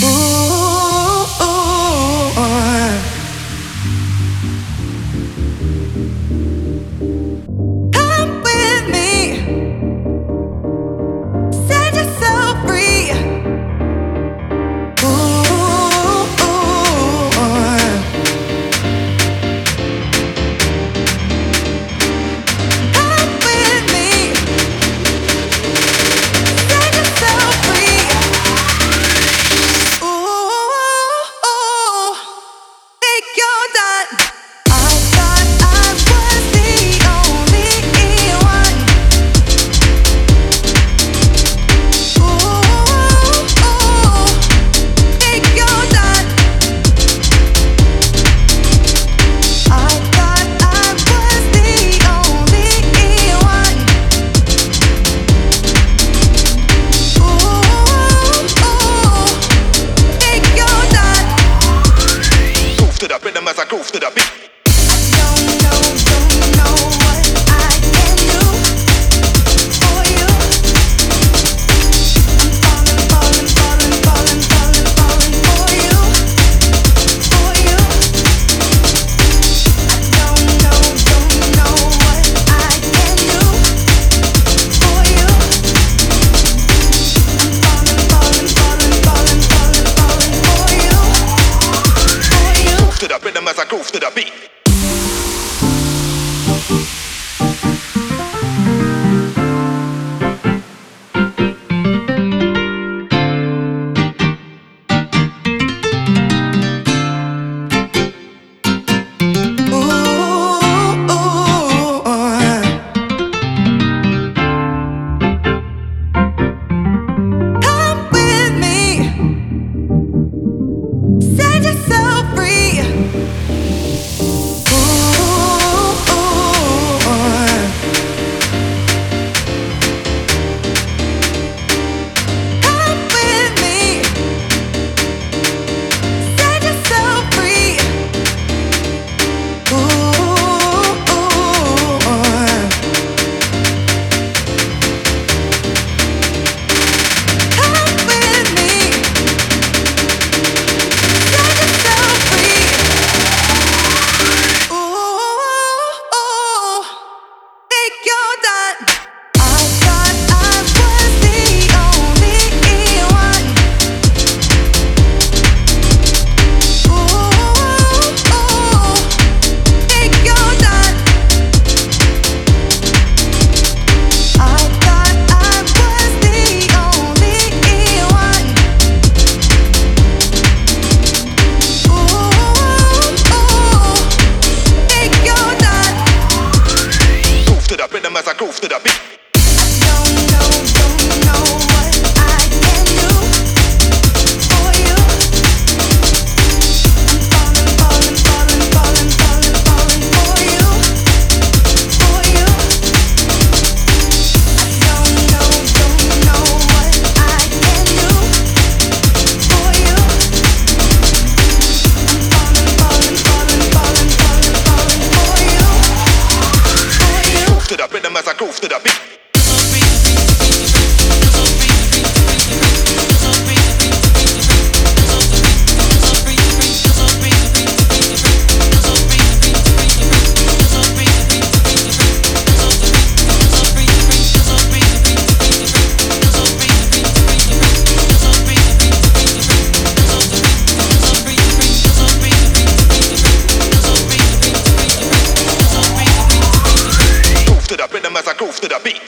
Ooh. proof to the groove to the beat. yourself groove to the beat. I groove to the beat.